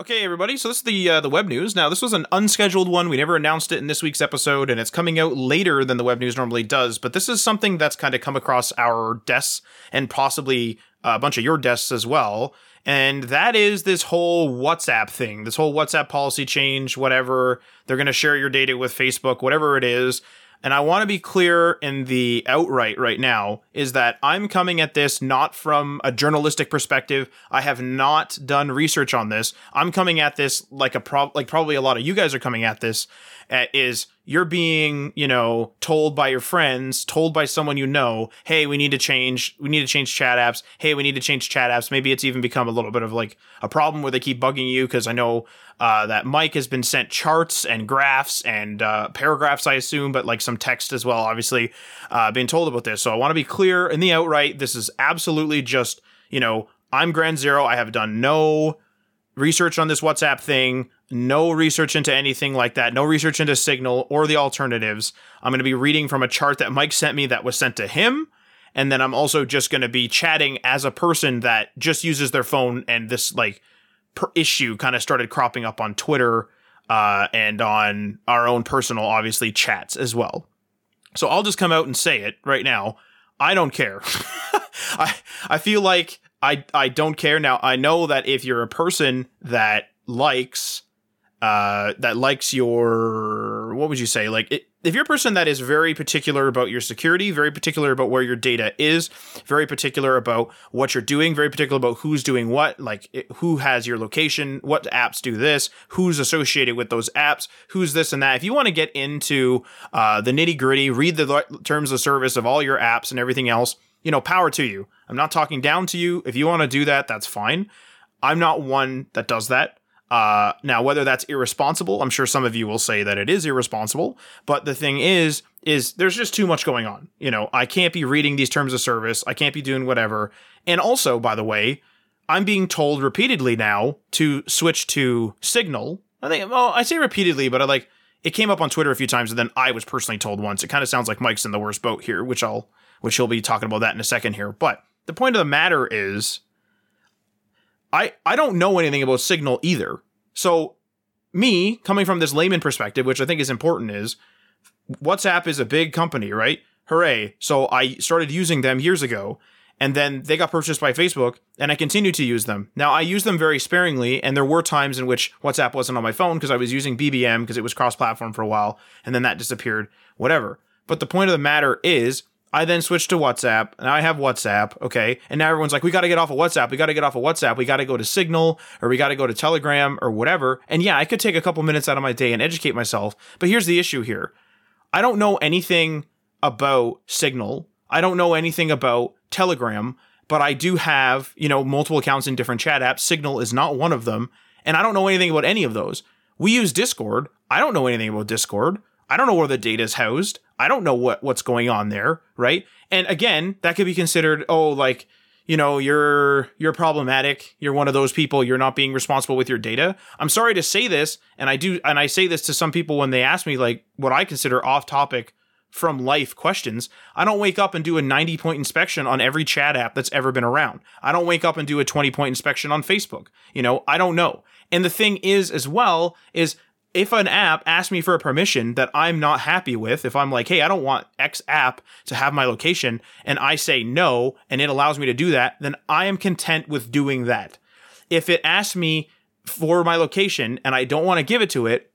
Okay, everybody. So this is the uh, the web news. Now, this was an unscheduled one. We never announced it in this week's episode, and it's coming out later than the web news normally does. But this is something that's kind of come across our desks and possibly a bunch of your desks as well. And that is this whole WhatsApp thing, this whole WhatsApp policy change, whatever. They're going to share your data with Facebook, whatever it is. And I want to be clear in the outright right now is that I'm coming at this not from a journalistic perspective. I have not done research on this. I'm coming at this like a like probably a lot of you guys are coming at this uh, is you're being, you know, told by your friends, told by someone you know, hey, we need to change, we need to change chat apps. Hey, we need to change chat apps. Maybe it's even become a little bit of like a problem where they keep bugging you because I know uh, that Mike has been sent charts and graphs and uh, paragraphs, I assume, but like some text as well, obviously, uh, being told about this. So I want to be clear in the outright. This is absolutely just, you know, I'm Grand Zero. I have done no research on this WhatsApp thing no research into anything like that, no research into Signal or the alternatives. I'm going to be reading from a chart that Mike sent me that was sent to him. And then I'm also just going to be chatting as a person that just uses their phone. And this like per issue kind of started cropping up on Twitter uh, and on our own personal, obviously, chats as well. So I'll just come out and say it right now. I don't care. I I feel like I I don't care now. I know that if you're a person that likes uh, that likes your what would you say like it, if you're a person that is very particular about your security very particular about where your data is very particular about what you're doing very particular about who's doing what like who has your location what apps do this who's associated with those apps who's this and that. If you want to get into uh, the nitty gritty read the terms of service of all your apps and everything else you know power to you. I'm not talking down to you. If you want to do that that's fine. I'm not one that does that uh, now, whether that's irresponsible, I'm sure some of you will say that it is irresponsible. But the thing is, is there's just too much going on. You know, I can't be reading these terms of service. I can't be doing whatever. And also, by the way, I'm being told repeatedly now to switch to Signal. I think, well, I say repeatedly, but I like it came up on Twitter a few times, and then I was personally told once. It kind of sounds like Mike's in the worst boat here, which I'll, which he'll be talking about that in a second here. But the point of the matter is, I I don't know anything about Signal either. So me coming from this layman perspective, which I think is important, is WhatsApp is a big company, right? Hooray! So I started using them years ago, and then they got purchased by Facebook, and I continue to use them. Now I use them very sparingly, and there were times in which WhatsApp wasn't on my phone because I was using BBM because it was cross-platform for a while, and then that disappeared. Whatever. But the point of the matter is, I then switched to WhatsApp. and I have WhatsApp, okay? And now everyone's like, we got to get off of WhatsApp. We got to get off of WhatsApp. We got to go to Signal or we got to go to Telegram or whatever. And yeah, I could take a couple minutes out of my day and educate myself. But here's the issue here I don't know anything about Signal. I don't know anything about Telegram, but I do have, you know, multiple accounts in different chat apps. Signal is not one of them. And I don't know anything about any of those. We use Discord. I don't know anything about Discord. I don't know where the data is housed. I don't know what what's going on there, right? And again, that could be considered oh like you know you're you're problematic. You're one of those people. You're not being responsible with your data. I'm sorry to say this and i do and i say this to some people when they ask me like what i consider off topic from life questions. I don't wake up and do a 90 point inspection on every chat app that's ever been around. I don't wake up and do a 20 point inspection on facebook. You know i don't know. And the thing is as well is if an app asks me for a permission that I'm not happy with, if I'm like, hey, I don't want X app to have my location, and I say no, and it allows me to do that, then I am content with doing that. If it asks me for my location and I don't want to give it to it,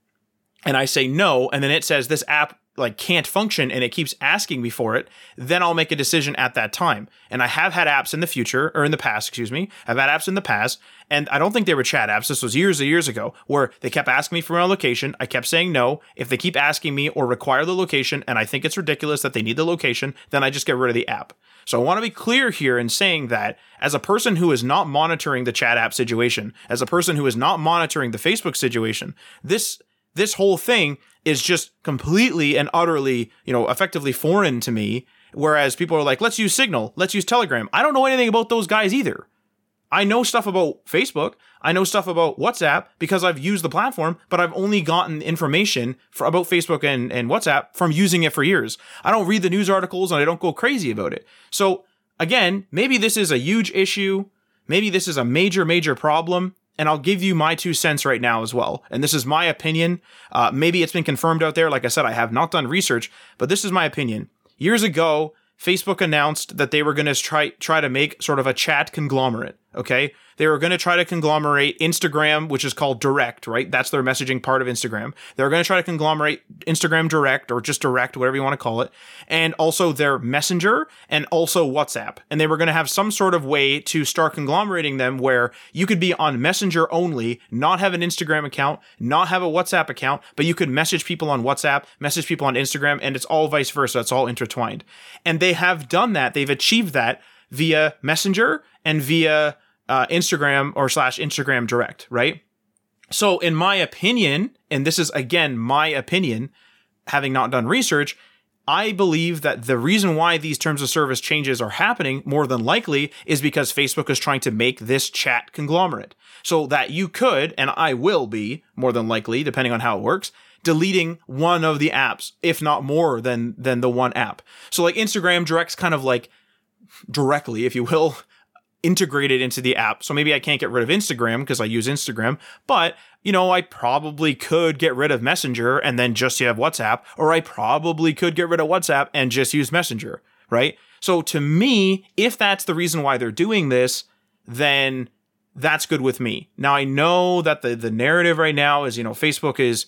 and I say no, and then it says this app like can't function and it keeps asking me for it, then I'll make a decision at that time. And I have had apps in the future or in the past, excuse me. I've had apps in the past and I don't think they were chat apps. This was years and years ago where they kept asking me for my location. I kept saying no. If they keep asking me or require the location and I think it's ridiculous that they need the location, then I just get rid of the app. So I want to be clear here in saying that as a person who is not monitoring the chat app situation, as a person who is not monitoring the Facebook situation, this this whole thing is just completely and utterly, you know, effectively foreign to me. Whereas people are like, let's use Signal, let's use Telegram. I don't know anything about those guys either. I know stuff about Facebook. I know stuff about WhatsApp because I've used the platform, but I've only gotten information for, about Facebook and, and WhatsApp from using it for years. I don't read the news articles and I don't go crazy about it. So again, maybe this is a huge issue. Maybe this is a major, major problem. And I'll give you my two cents right now as well. And this is my opinion. Uh, maybe it's been confirmed out there. Like I said, I have not done research, but this is my opinion. Years ago, Facebook announced that they were going to try try to make sort of a chat conglomerate. Okay, they were going to try to conglomerate Instagram, which is called Direct, right? That's their messaging part of Instagram. They're going to try to conglomerate Instagram Direct or just Direct, whatever you want to call it, and also their Messenger and also WhatsApp. And they were going to have some sort of way to start conglomerating them where you could be on Messenger only, not have an Instagram account, not have a WhatsApp account, but you could message people on WhatsApp, message people on Instagram, and it's all vice versa. It's all intertwined. And they have done that. They've achieved that via Messenger and via uh, Instagram or slash Instagram Direct, right? So, in my opinion, and this is again my opinion, having not done research, I believe that the reason why these terms of service changes are happening more than likely is because Facebook is trying to make this chat conglomerate so that you could, and I will be more than likely, depending on how it works, deleting one of the apps, if not more than, than the one app. So like Instagram directs kind of like directly, if you will, integrated into the app. So maybe I can't get rid of Instagram because I use Instagram, but you know, I probably could get rid of Messenger and then just have WhatsApp, or I probably could get rid of WhatsApp and just use Messenger, right? So to me, if that's the reason why they're doing this, then that's good with me. Now I know that the the narrative right now is, you know, Facebook is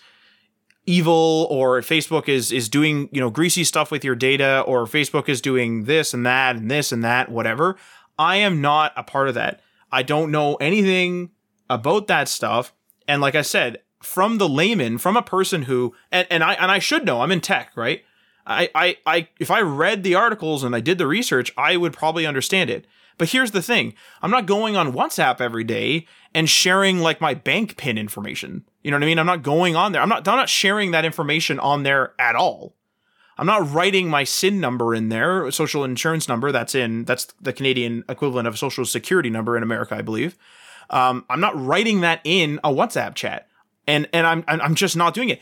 evil or Facebook is is doing, you know, greasy stuff with your data or Facebook is doing this and that and this and that, whatever. I am not a part of that. I don't know anything about that stuff. And like I said, from the layman, from a person who and, and I and I should know, I'm in tech, right? I, I I if I read the articles and I did the research, I would probably understand it. But here's the thing. I'm not going on WhatsApp every day and sharing like my bank pin information. You know what I mean? I'm not going on there. I'm not I'm not sharing that information on there at all. I'm not writing my SIN number in there, social insurance number. That's in that's the Canadian equivalent of a social security number in America, I believe. Um, I'm not writing that in a WhatsApp chat, and and I'm I'm just not doing it.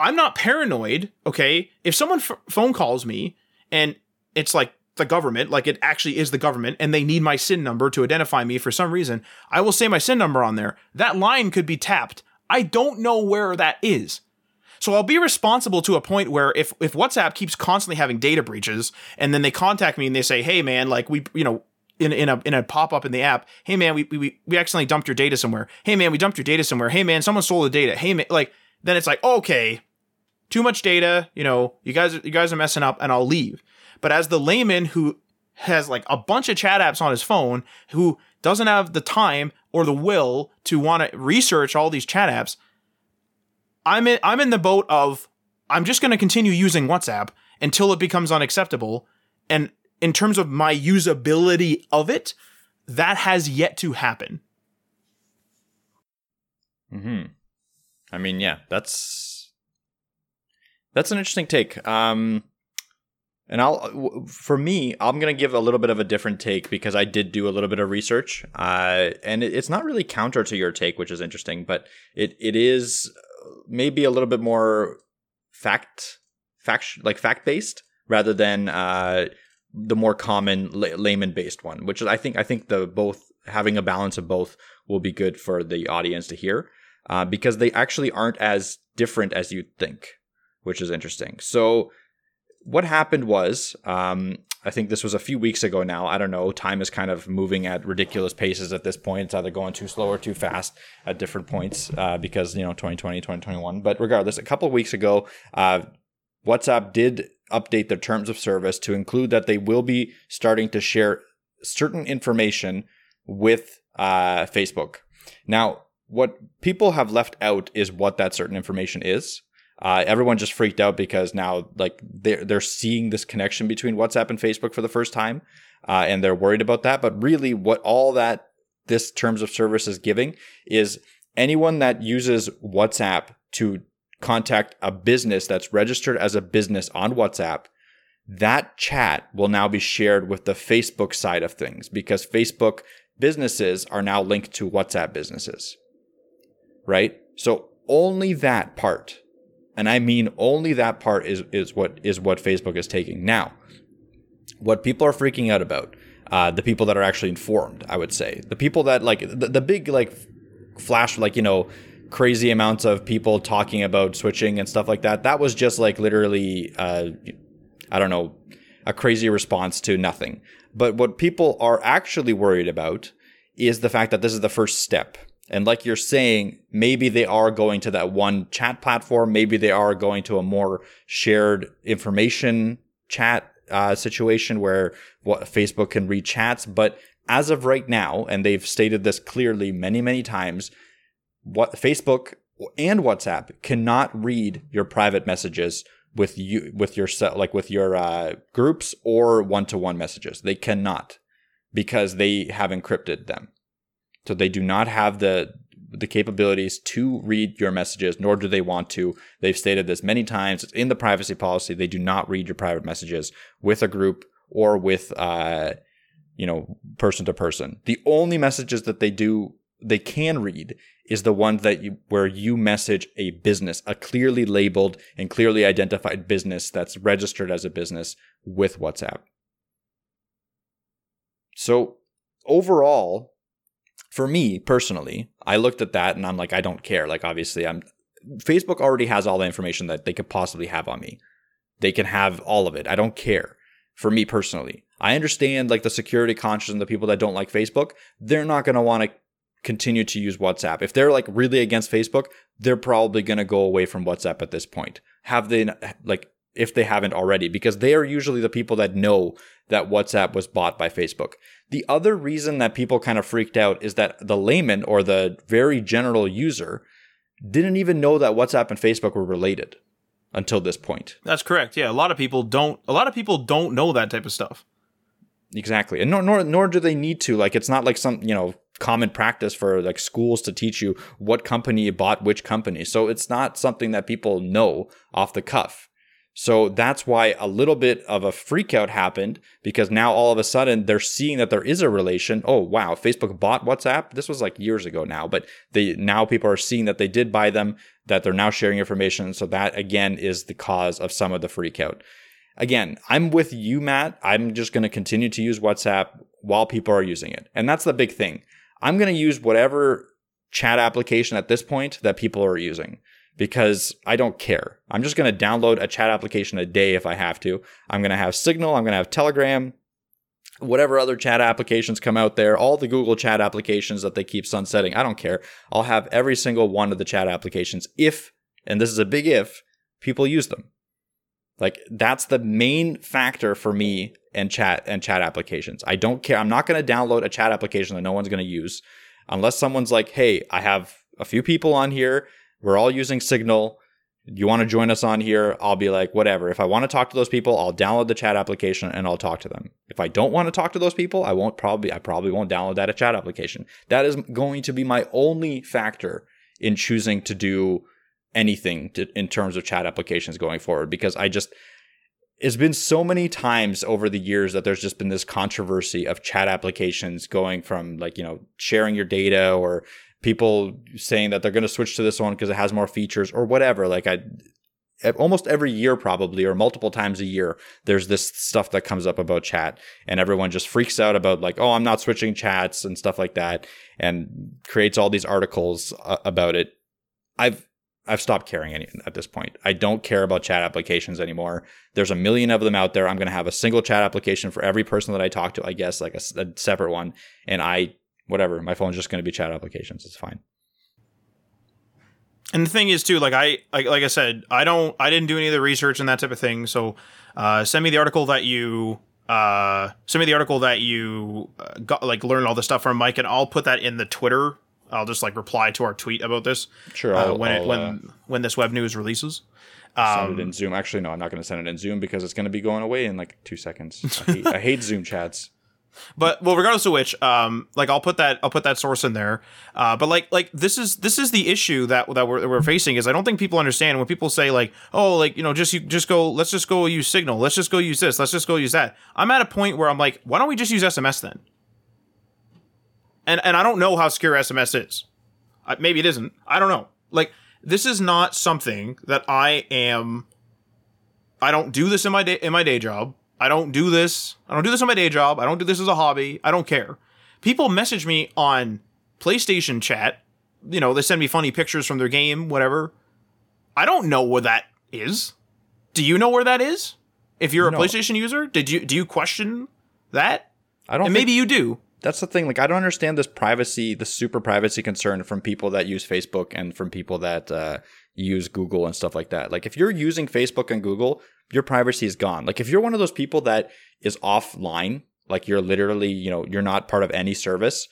I'm not paranoid. Okay, if someone f- phone calls me and it's like the government, like it actually is the government, and they need my SIN number to identify me for some reason, I will say my SIN number on there. That line could be tapped. I don't know where that is. So I'll be responsible to a point where if if WhatsApp keeps constantly having data breaches and then they contact me and they say, "Hey man, like we you know, in, in a in a pop up in the app, hey man, we, we we accidentally dumped your data somewhere. Hey man, we dumped your data somewhere. Hey man, someone stole the data. Hey man, like then it's like okay, too much data. You know, you guys you guys are messing up, and I'll leave. But as the layman who has like a bunch of chat apps on his phone, who doesn't have the time or the will to want to research all these chat apps, I'm in I'm in the boat of I'm just going to continue using WhatsApp until it becomes unacceptable. And in terms of my usability of it, that has yet to happen. Hmm. I mean, yeah, that's that's an interesting take. Um, and I'll for me, I'm gonna give a little bit of a different take because I did do a little bit of research, uh, and it's not really counter to your take, which is interesting, but it it is maybe a little bit more fact fact like fact based rather than uh, the more common layman based one which i think i think the both having a balance of both will be good for the audience to hear uh, because they actually aren't as different as you'd think which is interesting. So what happened was um, I think this was a few weeks ago now. I don't know. Time is kind of moving at ridiculous paces at this point. It's either going too slow or too fast at different points uh, because, you know, 2020, 2021. But regardless, a couple of weeks ago, uh, WhatsApp did update their terms of service to include that they will be starting to share certain information with uh, Facebook. Now, what people have left out is what that certain information is. Uh, everyone just freaked out because now like they're they're seeing this connection between WhatsApp and Facebook for the first time, uh, and they're worried about that. But really, what all that this terms of service is giving is anyone that uses WhatsApp to contact a business that's registered as a business on WhatsApp, that chat will now be shared with the Facebook side of things because Facebook businesses are now linked to WhatsApp businesses. Right? So only that part and I mean only that part is is what is what Facebook is taking. Now, what people are freaking out about, uh, the people that are actually informed, I would say, the people that like the, the big like flash like you know crazy amounts of people talking about switching and stuff like that. That was just like literally, uh, I don't know, a crazy response to nothing. But what people are actually worried about is the fact that this is the first step. And like you're saying, maybe they are going to that one chat platform. Maybe they are going to a more shared information chat uh, situation where what Facebook can read chats. But as of right now, and they've stated this clearly many, many times, what Facebook and WhatsApp cannot read your private messages with you with your like with your uh, groups or one-to-one messages. They cannot because they have encrypted them. So they do not have the the capabilities to read your messages, nor do they want to. They've stated this many times. It's in the privacy policy. They do not read your private messages with a group or with, uh, you know, person to person. The only messages that they do, they can read is the one that you, where you message a business, a clearly labeled and clearly identified business that's registered as a business with WhatsApp. So overall, for me personally, I looked at that and I'm like, I don't care. Like, obviously, I'm Facebook already has all the information that they could possibly have on me. They can have all of it. I don't care. For me personally, I understand like the security conscious and the people that don't like Facebook. They're not going to want to continue to use WhatsApp. If they're like really against Facebook, they're probably going to go away from WhatsApp at this point. Have they like if they haven't already because they are usually the people that know that WhatsApp was bought by Facebook. The other reason that people kind of freaked out is that the layman or the very general user didn't even know that WhatsApp and Facebook were related until this point. That's correct. Yeah, a lot of people don't a lot of people don't know that type of stuff. Exactly. And nor nor nor do they need to. Like it's not like some, you know, common practice for like schools to teach you what company bought which company. So it's not something that people know off the cuff. So that's why a little bit of a freakout happened because now all of a sudden they're seeing that there is a relation. Oh wow, Facebook bought WhatsApp. This was like years ago now, but they now people are seeing that they did buy them, that they're now sharing information. So that again is the cause of some of the freakout. Again, I'm with you, Matt. I'm just going to continue to use WhatsApp while people are using it. And that's the big thing. I'm going to use whatever chat application at this point that people are using because I don't care. I'm just going to download a chat application a day if I have to. I'm going to have Signal, I'm going to have Telegram, whatever other chat applications come out there, all the Google chat applications that they keep sunsetting. I don't care. I'll have every single one of the chat applications if, and this is a big if, people use them. Like that's the main factor for me and chat and chat applications. I don't care. I'm not going to download a chat application that no one's going to use unless someone's like, "Hey, I have a few people on here we're all using Signal. You want to join us on here? I'll be like, whatever. If I want to talk to those people, I'll download the chat application and I'll talk to them. If I don't want to talk to those people, I won't probably, I probably won't download that chat application. That is going to be my only factor in choosing to do anything to, in terms of chat applications going forward because I just, it's been so many times over the years that there's just been this controversy of chat applications going from like, you know, sharing your data or people saying that they're going to switch to this one because it has more features or whatever. Like I, almost every year probably or multiple times a year there's this stuff that comes up about chat and everyone just freaks out about like oh i'm not switching chats and stuff like that and creates all these articles uh, about it i've i've stopped caring any, at this point i don't care about chat applications anymore there's a million of them out there i'm going to have a single chat application for every person that i talk to i guess like a, a separate one and i whatever. My phone's just going to be chat applications. It's fine. And the thing is too, like I like, like I said, I don't, I didn't do any of the research and that type of thing. So, uh, send me the article that you, uh, send me the article that you uh, got, like learned all the stuff from Mike, and I'll put that in the Twitter. I'll just like reply to our tweet about this. Sure. Uh, when it when uh, when this web news releases. Um, send it in Zoom. Actually, no, I'm not going to send it in Zoom because it's going to be going away in like two seconds. I hate, I hate Zoom chats. But well, regardless of which, um, like I'll put that I'll put that source in there. Uh, but like like this is this is the issue that that we're, we're facing is I don't think people understand when people say like oh like you know just you just go let's just go use Signal let's just go use this let's just go use that. I'm at a point where I'm like why don't we just use SMS then? And and I don't know how secure SMS is. Uh, maybe it isn't. I don't know. Like this is not something that I am. I don't do this in my day in my day job. I don't do this. I don't do this on my day job. I don't do this as a hobby. I don't care. People message me on PlayStation chat you know, they send me funny pictures from their game, whatever. I don't know where that is. Do you know where that is? If you're a No. PlayStation user, did you do you question that? I don't And think maybe you do. That's the thing. Like, I don't understand this privacy, the super privacy concern from people that use Facebook and from people that uh, use Google and stuff like that. Like, if you're using Facebook and Google, your privacy is gone. Like, if you're one of those people that is offline, like you're literally, you know, you're not part of any service,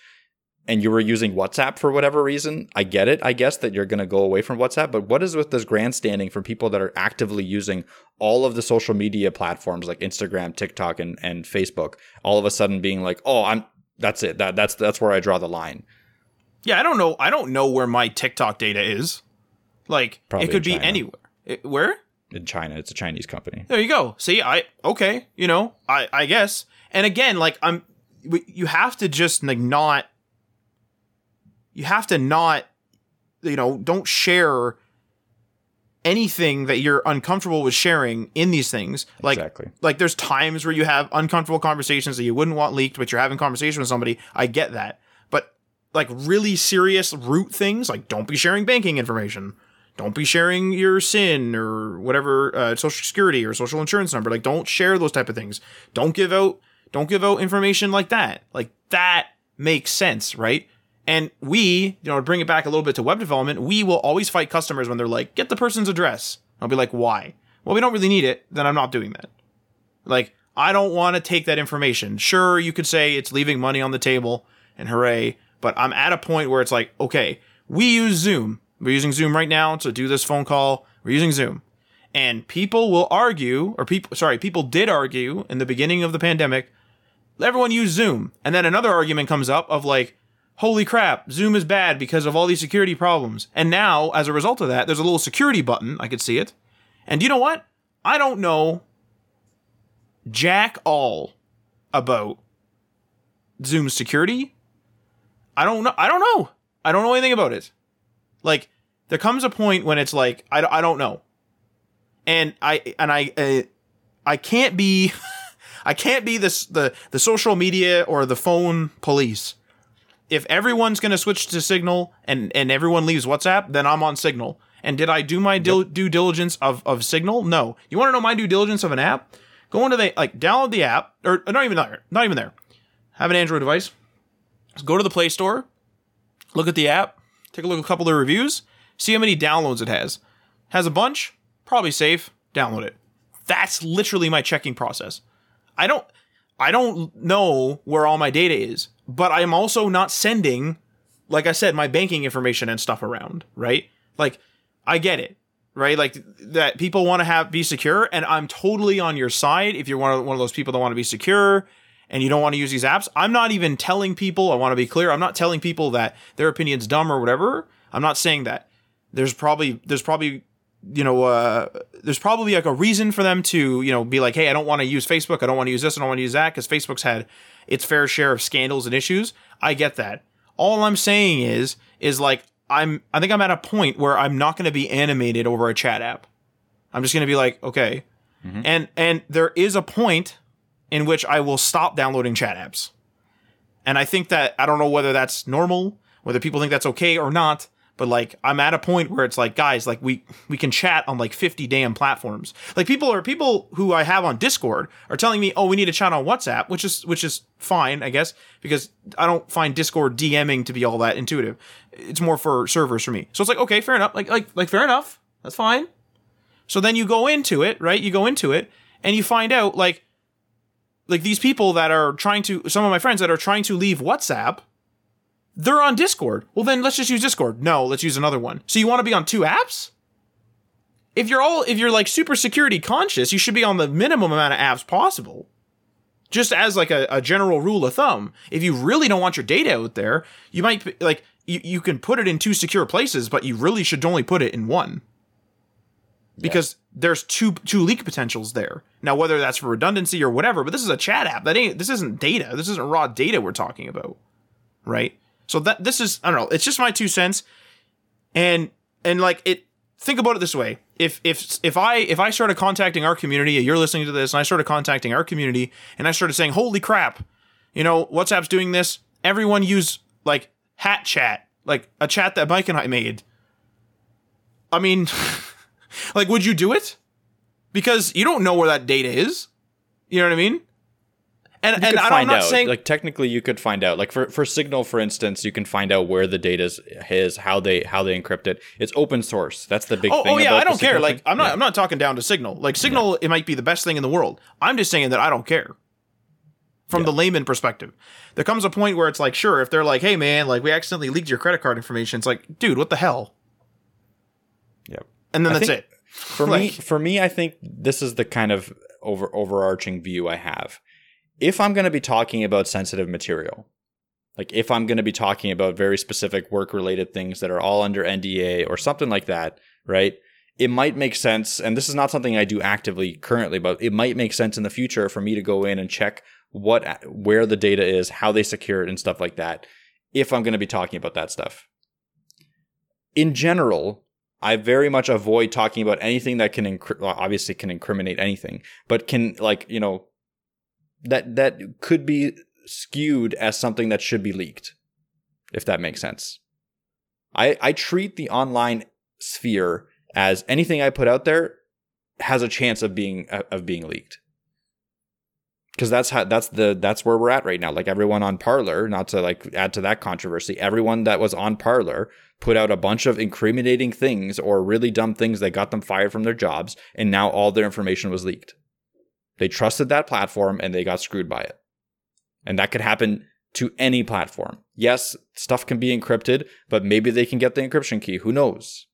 and you were using WhatsApp for whatever reason, I get it. I guess that you're going to go away from WhatsApp. But what is with this grandstanding from people that are actively using all of the social media platforms like Instagram, TikTok, and, and Facebook, all of a sudden being like, oh, I'm that's it. That that's that's where I draw the line. Yeah, I don't know. I don't know where my TikTok data is. Like Probably it could be anywhere. It- where? In China, it's a Chinese company. There you go. See, I okay, you know, I I guess. And again, like I'm you have to just like not you have to not you know, don't share anything that you're uncomfortable with sharing in these things. Like exactly. like there's times where you have uncomfortable conversations that you wouldn't want leaked, but you're having conversation with somebody. I get that. But like really serious root things, like don't be sharing banking information. Don't be sharing your SIN or whatever uh, social security or social insurance number. Like don't share those type of things. Don't give out don't give out information like that. Like that makes sense, right? And we, you know, bring it back a little bit to web development, we will always fight customers when they're like, get the person's address. I'll be like, why? Well, we don't really need it, then I'm not doing that. Like, I don't want to take that information. Sure, you could say it's leaving money on the table and hooray, but I'm at a point where it's like, okay, we use Zoom. We're using Zoom right now to do this phone call. We're using Zoom. And people will argue, or people, sorry, people did argue in the beginning of the pandemic, everyone use Zoom. And then another argument comes up of like, holy crap, Zoom is bad because of all these security problems. And now, as a result of that, there's a little security button. I could see it. And you know what? I don't know jack all about Zoom security. I don't know. I don't know. I don't know anything about it. Like, there comes a point when it's like, I, I don't know. And I, and I, uh, I can't be, I can't be this, the, the social media or the phone police if everyone's going to switch to Signal and and everyone leaves WhatsApp, then I'm on Signal. And did I do my dil- due diligence of of Signal? No. You want to know my due diligence of an app? Go into the like download the app or not even there, not even there. Have an Android device. Just go to the Play Store, look at the app, take a look at a couple of the reviews, see how many downloads it has. Has a bunch, probably safe. Download it. That's literally my checking process. I don't I don't know where all my data is, but I'm also not sending, like I said, my banking information and stuff around, right? Like, I get it, right? Like that people want to have be secure, and I'm totally on your side if you're one of one of those people that want to be secure and you don't want to use these apps. I'm not even telling people. I want to be clear. I'm not telling people that their opinion's dumb or whatever. I'm not saying that. There's probably there's probably you know, uh, there's probably like a reason for them to, you know, be like, hey, I don't want to use Facebook. I don't want to use this. I don't want to use that because Facebook's had its fair share of scandals and issues. I get that. All I'm saying is, is like, I'm, I think I'm at a point where I'm not going to be animated over a chat app. I'm just going to be like, okay. And, and there is a point in which I will stop downloading chat apps. And I think that, I don't know whether that's normal, whether people think that's okay or not, but like I'm at a point where it's like guys like we we can chat on like 50 damn platforms. Like people are people who I have on Discord are telling me, "Oh, we need to chat on WhatsApp," which is which is fine, I guess, because I don't find Discord DMing to be all that intuitive. It's more for servers for me. So it's like, "Okay, fair enough." Like like like fair enough. That's fine. So then you go into it, right? You go into it and you find out like like these people that are trying to some of my friends that are trying to leave WhatsApp they're on Discord. Well, then let's just use Discord. No, let's use another one. So you want to be on two apps? If you're all if you're like super security conscious, you should be on the minimum amount of apps possible. Just as like a, a general rule of thumb. If you really don't want your data out there, you might like you, you can put it in two secure places, but you really should only put it in one. Because there's two two leak potentials there. Now whether that's for redundancy or whatever, but this is a chat app. That ain't this isn't data. This isn't raw data we're talking about. Right? So that this is I don't know. It's just my two cents, and and like it. Think about it this way: if if if I if I started contacting our community, you're listening to this, and I started contacting our community, and I started saying, "Holy crap, you know WhatsApp's doing this. Everyone use like Hat Chat, like a chat that Mike and I made. I mean, like, would you do it? Because you don't know where that data is. You know what I mean? And You and I'm find not out. saying like technically, you could find out. Like for, for Signal, for instance, you can find out where the data is, how they how they encrypt it. It's open source. That's the big Oh, oh thing. oh yeah, I don't care. Signal Like. I'm not Yeah. I'm not talking down to Signal. Like Signal, it might be the best thing in the world. I'm just saying that I don't care. From the layman perspective, there comes a point where it's like, sure, if they're like, "Hey, man, like we accidentally leaked your credit card information," it's like, dude, what the hell? Yep. And then I that's it. For me, for me, I think this is the kind of over overarching view I have. If I'm going to be talking about sensitive material, like if I'm going to be talking about very specific work related things that are all under NDA or something like that, right? It might make sense, and this is not something I do actively currently, but it might make sense in the future for me to go in and check what where the data is, how they secure it, and stuff like that. If I'm going to be talking about that stuff, in general, I very much avoid talking about anything that can well, obviously can incriminate anything, but can like you know that that could be skewed as something that should be leaked, if that makes sense. I I treat the online sphere as anything I put out there has a chance of being uh, of being leaked. Because that's how that's the that's where we're at right now. Like everyone on Parler, not to like add to that controversy, everyone that was on Parler put out a bunch of incriminating things or really dumb things that got them fired from their jobs, and now all their information was leaked. They trusted that platform and they got screwed by it. And that could happen to any platform. Yes, stuff can be encrypted, but maybe they can get the encryption key. Who knows?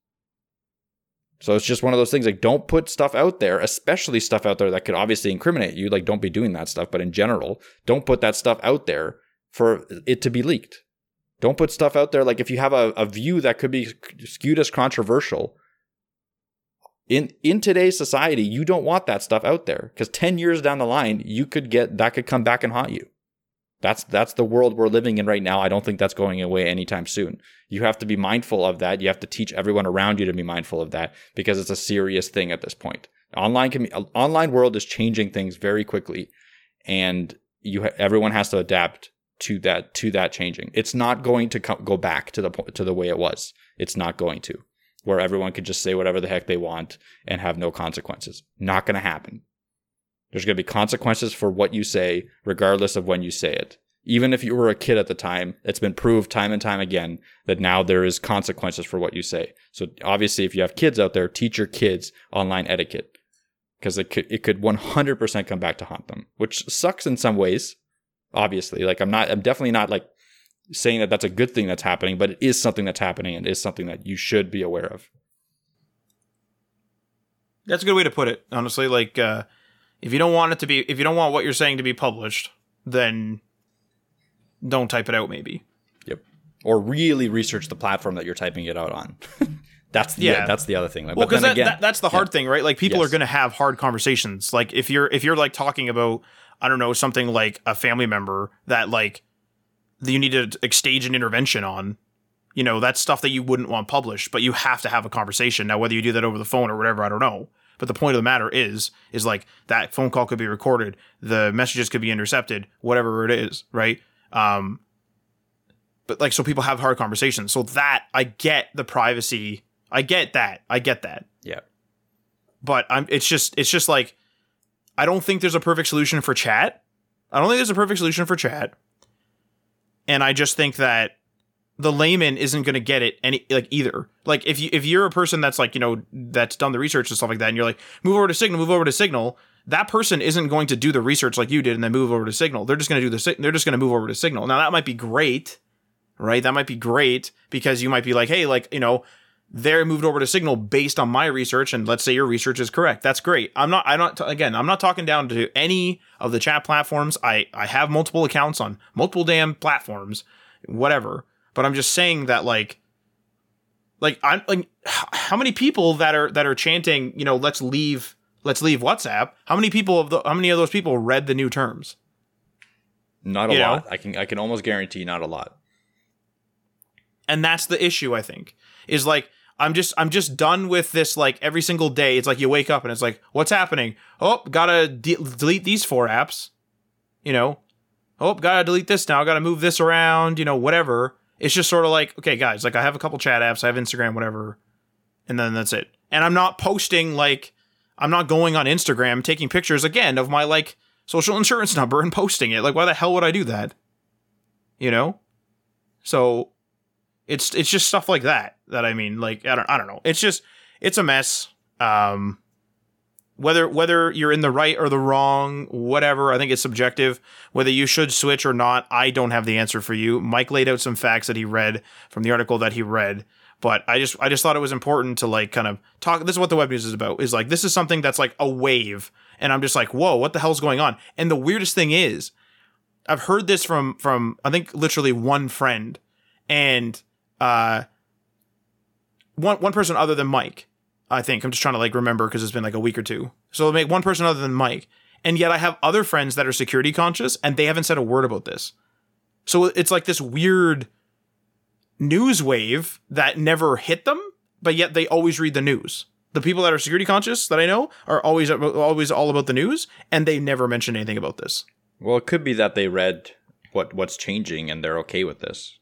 So it's just one of those things like don't put stuff out there, especially stuff out there that could obviously incriminate you. Like don't be doing that stuff, but in general, don't put that stuff out there for it to be leaked. Don't put stuff out there like if you have a, a view that could be skewed as controversial. In in today's society, you don't want that stuff out there because 10 years down the line, you could get that could come back and haunt you. That's that's the world we're living in right now. I don't think that's going away anytime soon. You have to be mindful of that. You have to teach everyone around you to be mindful of that because it's a serious thing at this point. Online can be, online world is changing things very quickly, and you ha- everyone has to adapt to that to that changing. It's not going to co- go back to the to the way it was. It's not going to where everyone could just say whatever the heck they want and have no consequences. Not going to happen. There's going to be consequences for what you say, regardless of when you say it. Even if you were a kid at the time, it's been proved time and time again that now there is consequences for what you say. So obviously, if you have kids out there, teach your kids online etiquette because it could, it could 100% come back to haunt them, which sucks in some ways. Obviously, like I'm not, I'm definitely not like saying that that's a good thing that's happening, but it is something that's happening and is something that you should be aware of. That's a good way to put it, honestly. Like, uh, if you don't want it to be, if you don't want what you're saying to be published, then don't type it out. Maybe. Yep. Or really research the platform that you're typing it out on. that's the Yeah. that's the other thing. Like, Well, because that, that, that's the hard thing, right? Like, people Yes. are going to have hard conversations. Like, if you're if you're like talking about, I don't know, something like a family member that like you need to like, stage an intervention on. You know, that's stuff that you wouldn't want published, but you have to have a conversation. Now, whether you do that over the phone or whatever, I don't know. But the point of the matter is, is like that phone call could be recorded, the messages could be intercepted, whatever it is, right? Um, but like, so people have hard conversations. So that I get the privacy, I get that, I get that. yeah. But I'm, it's just, it's just like, I don't think there's a perfect solution for chat. I don't think there's a perfect solution for chat. And I just think that the layman isn't going to get it any like either. Like if you if you're a person that's like you know that's done the research and stuff like that, and you're like move over to Signal, move over to Signal, that person isn't going to do the research like you did and then move over to Signal. They're just going to do the they're just going to move over to Signal. Now that might be great, right? That might be great because you might be like, hey, like you know. They're moved over to Signal based on my research, and let's say your research is correct. That's great. I'm not. I'm not. Again, I'm not talking down to any of the chat platforms. I I have multiple accounts on multiple damn platforms, whatever but I'm just saying that like like I'm like how many people that are that are chanting, you know, let's leave let's leave WhatsApp, how many people of the how many of those people read the new terms? Not a You know? lot. I can I can almost guarantee not a lot. And that's the issue I think. Is like I'm just I'm just done with this like every single day it's like you wake up and it's like what's happening? Oh, got to de- delete these four apps. You know. Oh, got to delete this now, got to move this around, you know, whatever. It's just sort of like, okay, guys, like I have a couple chat apps, I have Instagram, whatever, and then that's it. And I'm not posting like I'm not going on Instagram taking pictures again of my like social insurance number and posting it. Like why the hell would I do that? You know? So it's it's just stuff like that that I mean, like I don't I don't know. It's just it's a mess. Um whether whether you're in the right or the wrong, whatever, I think it's subjective. Whether you should switch or not, I don't have the answer for you. Mike laid out some facts that he read from the article that he read, but I just I just thought it was important to like kind of talk. This is what the web news is about. Is like this is something that's like a wave, and I'm just like, whoa, what the hell's going on? And the weirdest thing is, I've heard this from from I think literally one friend, and uh, one one person other than Mike I think I'm just trying to like remember because it's been like a week or two. So make one person other than Mike, and yet I have other friends that are security conscious, and they haven't said a word about this. So it's like this weird news wave that never hit them, but yet they always read the news. The people that are security conscious that I know are always always all about the news, and they never mention anything about this. Well, it could be that they read what what's changing and they're okay with this.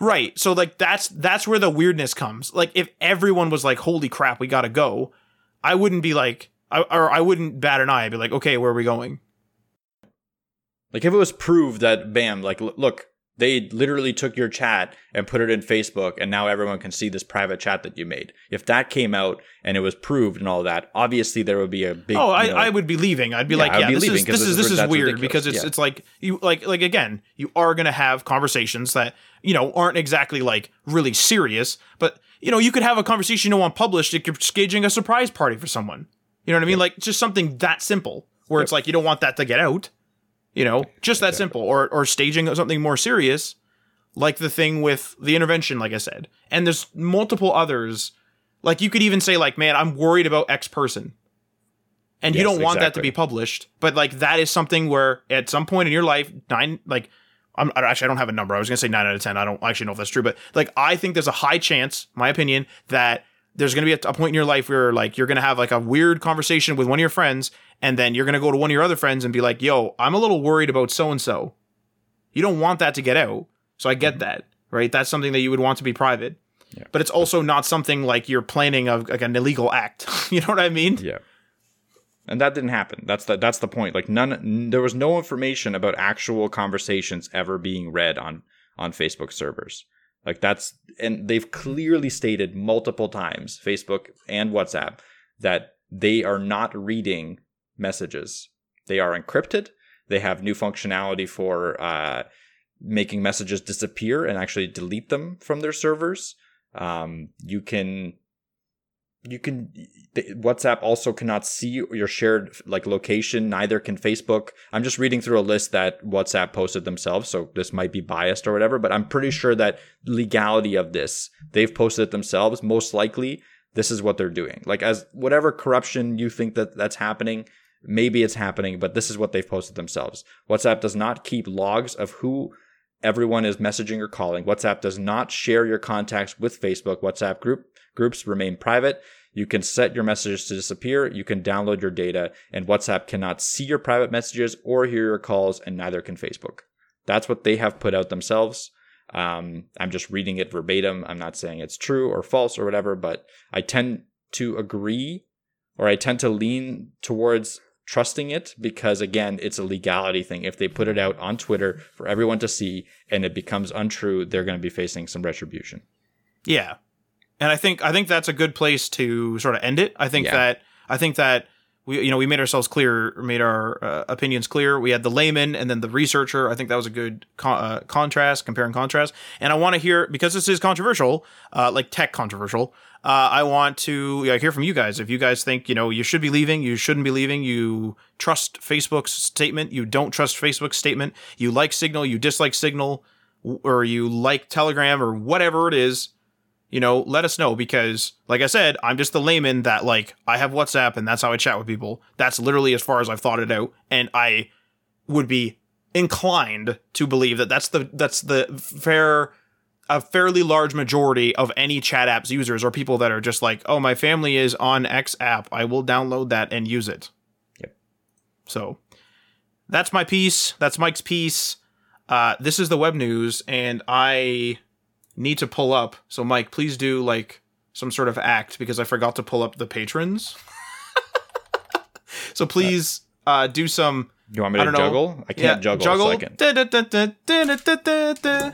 Right. So like that's that's where the weirdness comes. Like if everyone was like, "Holy crap, we gotta go," I wouldn't be like, I, or I wouldn't bat an eye. I'd be like, "Okay, where are we going?" Like if it was proved that, bam, like look, they literally took your chat and put it in Facebook, and now everyone can see this private chat that you made. If that came out and it was proved and all that, obviously there would be a big. Oh, I, know, I would be leaving. I'd be yeah, like, yeah, this, is, this, is, this is this is weird ridiculous. because it's yeah. it's like you like like again, you are gonna have conversations that you know aren't exactly like really serious, but you know you could have a conversation you don't want published if you're staging a surprise party for someone. You know what I mean? Like just something that simple where yep. it's like you don't want that to get out. You know, just that simple. Or or staging something more serious, like the thing with the intervention, like I said. And there's multiple others. Like you could even say, like, man, I'm worried about X person. And yes, you don't want exactly. that to be published. But like that is something where at some point in your life, nine like I'm actually I don't have a number. I was gonna say nine out of ten. I don't actually know if that's true, but like I think there's a high chance, my opinion, that there's going to be a, a, point in your life where like you're going to have like a weird conversation with one of your friends and then you're going to go to one of your other friends and be like yo i'm a little worried about so and so you don't want that to get out so i get mm-hmm. that right? That's something that you would want to be private. Yeah. but it's also not something like you're planning of like an illegal act. You know what i mean? Yeah. And that didn't happen. That's the that's the point. Like none n- there was no information about actual conversations ever being read on on facebook servers like that's and they've clearly stated multiple times, Facebook and WhatsApp, that they are not reading messages. They are encrypted. They have new functionality for uh, making messages disappear and actually delete them from their servers. Um, you can you can WhatsApp also cannot see your shared like location. Neither can Facebook. I'm just reading through a list that WhatsApp posted themselves, so this might be biased or whatever. But I'm pretty sure that legality of this they've posted it themselves. Most likely, this is what they're doing. Like as whatever corruption you think that that's happening, maybe it's happening, but this is what they've posted themselves. WhatsApp does not keep logs of who everyone is messaging or calling. WhatsApp does not share your contacts with Facebook. WhatsApp group groups remain private. You can set your messages to disappear. You can download your data, and WhatsApp cannot see your private messages or hear your calls, and neither can Facebook. That's what they have put out themselves. Um, I'm just reading it verbatim. I'm not saying it's true or false or whatever, but I tend to agree or I tend to lean towards trusting it because again it's a legality thing if they put it out on twitter for everyone to see and it becomes untrue they're going to be facing some retribution yeah and I think I think that's a good place to sort of end it. I think yeah. that I think that we you know we made ourselves clear, made our uh, opinions clear. We had the layman and then the researcher. I think that was a good uh, contrast, compare and contrast. And I want to hear because this is controversial, uh, like tech controversial. Uh, I want to hear from you guys. If you guys think you know you should be leaving, you shouldn't be leaving. You trust Facebook's statement, you don't trust Facebook's statement. You like Signal, you dislike Signal, or you like Telegram or whatever it is you know, let us know because, like I said, I'm just the layman that, like, I have WhatsApp and that's how I chat with people. That's literally as far as I've thought it out. And I would be inclined to believe that that's the, that's the fair, a fairly large majority of any chat apps users or people that are just like, oh, my family is on X app. I will download that and use it. Yep. So that's my piece. That's Mike's piece. Uh, this is the web news. And I need to pull up. So, Mike, please do like some sort of act because I forgot to pull up the patrons. so please uh, do some. You want me I to don't know. juggle? I can't juggle. Juggle. I. Da-da-da-da-da-da-da-da.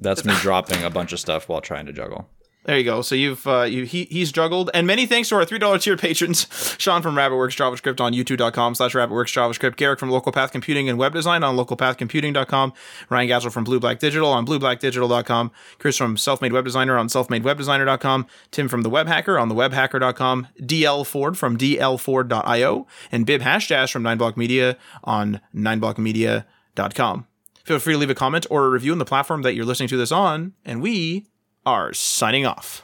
That's me dropping a bunch of stuff while trying to juggle. There you go. So you've uh, you he, he's juggled, and many thanks to our three dollar tier patrons: Sean from RabbitWorks JavaScript on YouTube.com/slash RabbitWorks JavaScript, Garrick from Local Path Computing and Web Design on LocalPathComputing.com, Ryan Gazzle from Blue Black Digital on BlueBlackDigital.com, Chris from Selfmade Web Designer on SelfMadeWebDesigner.com, Tim from the Web Hacker on TheWebHacker.com, DL Ford from DLFord.io, and Bib Hashdash from 9block Media on 9blockmedia.com. Feel free to leave a comment or a review on the platform that you're listening to this on, and we are signing off.